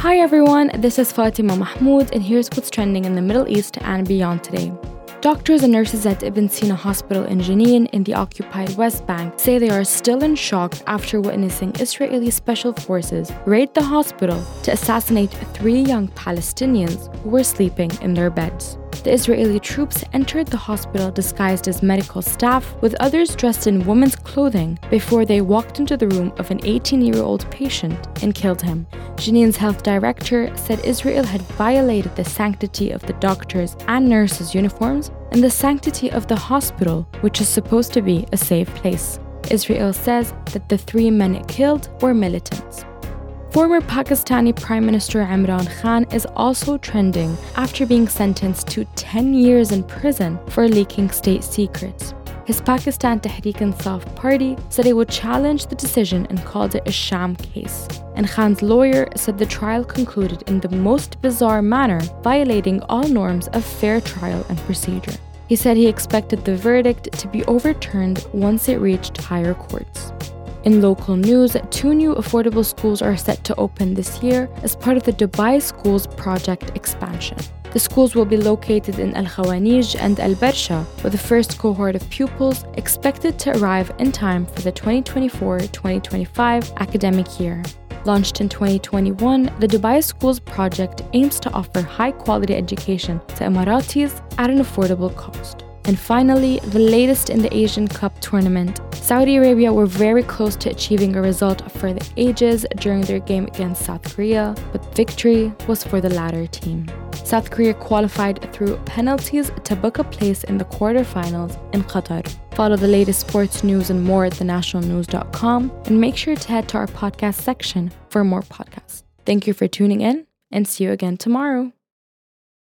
Hi everyone, this is Fatima Mahmoud, and here's what's trending in the Middle East and beyond today. Doctors and nurses at Ibn Sina Hospital in Jenin in the occupied West Bank say they are still in shock after witnessing Israeli special forces raid the hospital to assassinate three young Palestinians who were sleeping in their beds. The Israeli troops entered the hospital disguised as medical staff, with others dressed in women's clothing, before they walked into the room of an 18 year old patient and killed him. Jenin's health director said Israel had violated the sanctity of the doctors' and nurses' uniforms and the sanctity of the hospital, which is supposed to be a safe place. Israel says that the three men it killed were militants. Former Pakistani Prime Minister Imran Khan is also trending after being sentenced to 10 years in prison for leaking state secrets. His Pakistan Tehreek-e-Insaf party said it would challenge the decision and called it a sham case. And Khan's lawyer said the trial concluded in the most bizarre manner, violating all norms of fair trial and procedure. He said he expected the verdict to be overturned once it reached higher courts. In local news, two new affordable schools are set to open this year as part of the Dubai Schools project expansion. The schools will be located in Al Khawanij and Al Barsha, with the first cohort of pupils expected to arrive in time for the 2024 2025 academic year. Launched in 2021, the Dubai Schools project aims to offer high quality education to Emiratis at an affordable cost. And finally, the latest in the Asian Cup tournament. Saudi Arabia were very close to achieving a result for the ages during their game against South Korea, but victory was for the latter team. South Korea qualified through penalties to book a place in the quarterfinals in Qatar. Follow the latest sports news and more at thenationalnews.com and make sure to head to our podcast section for more podcasts. Thank you for tuning in and see you again tomorrow.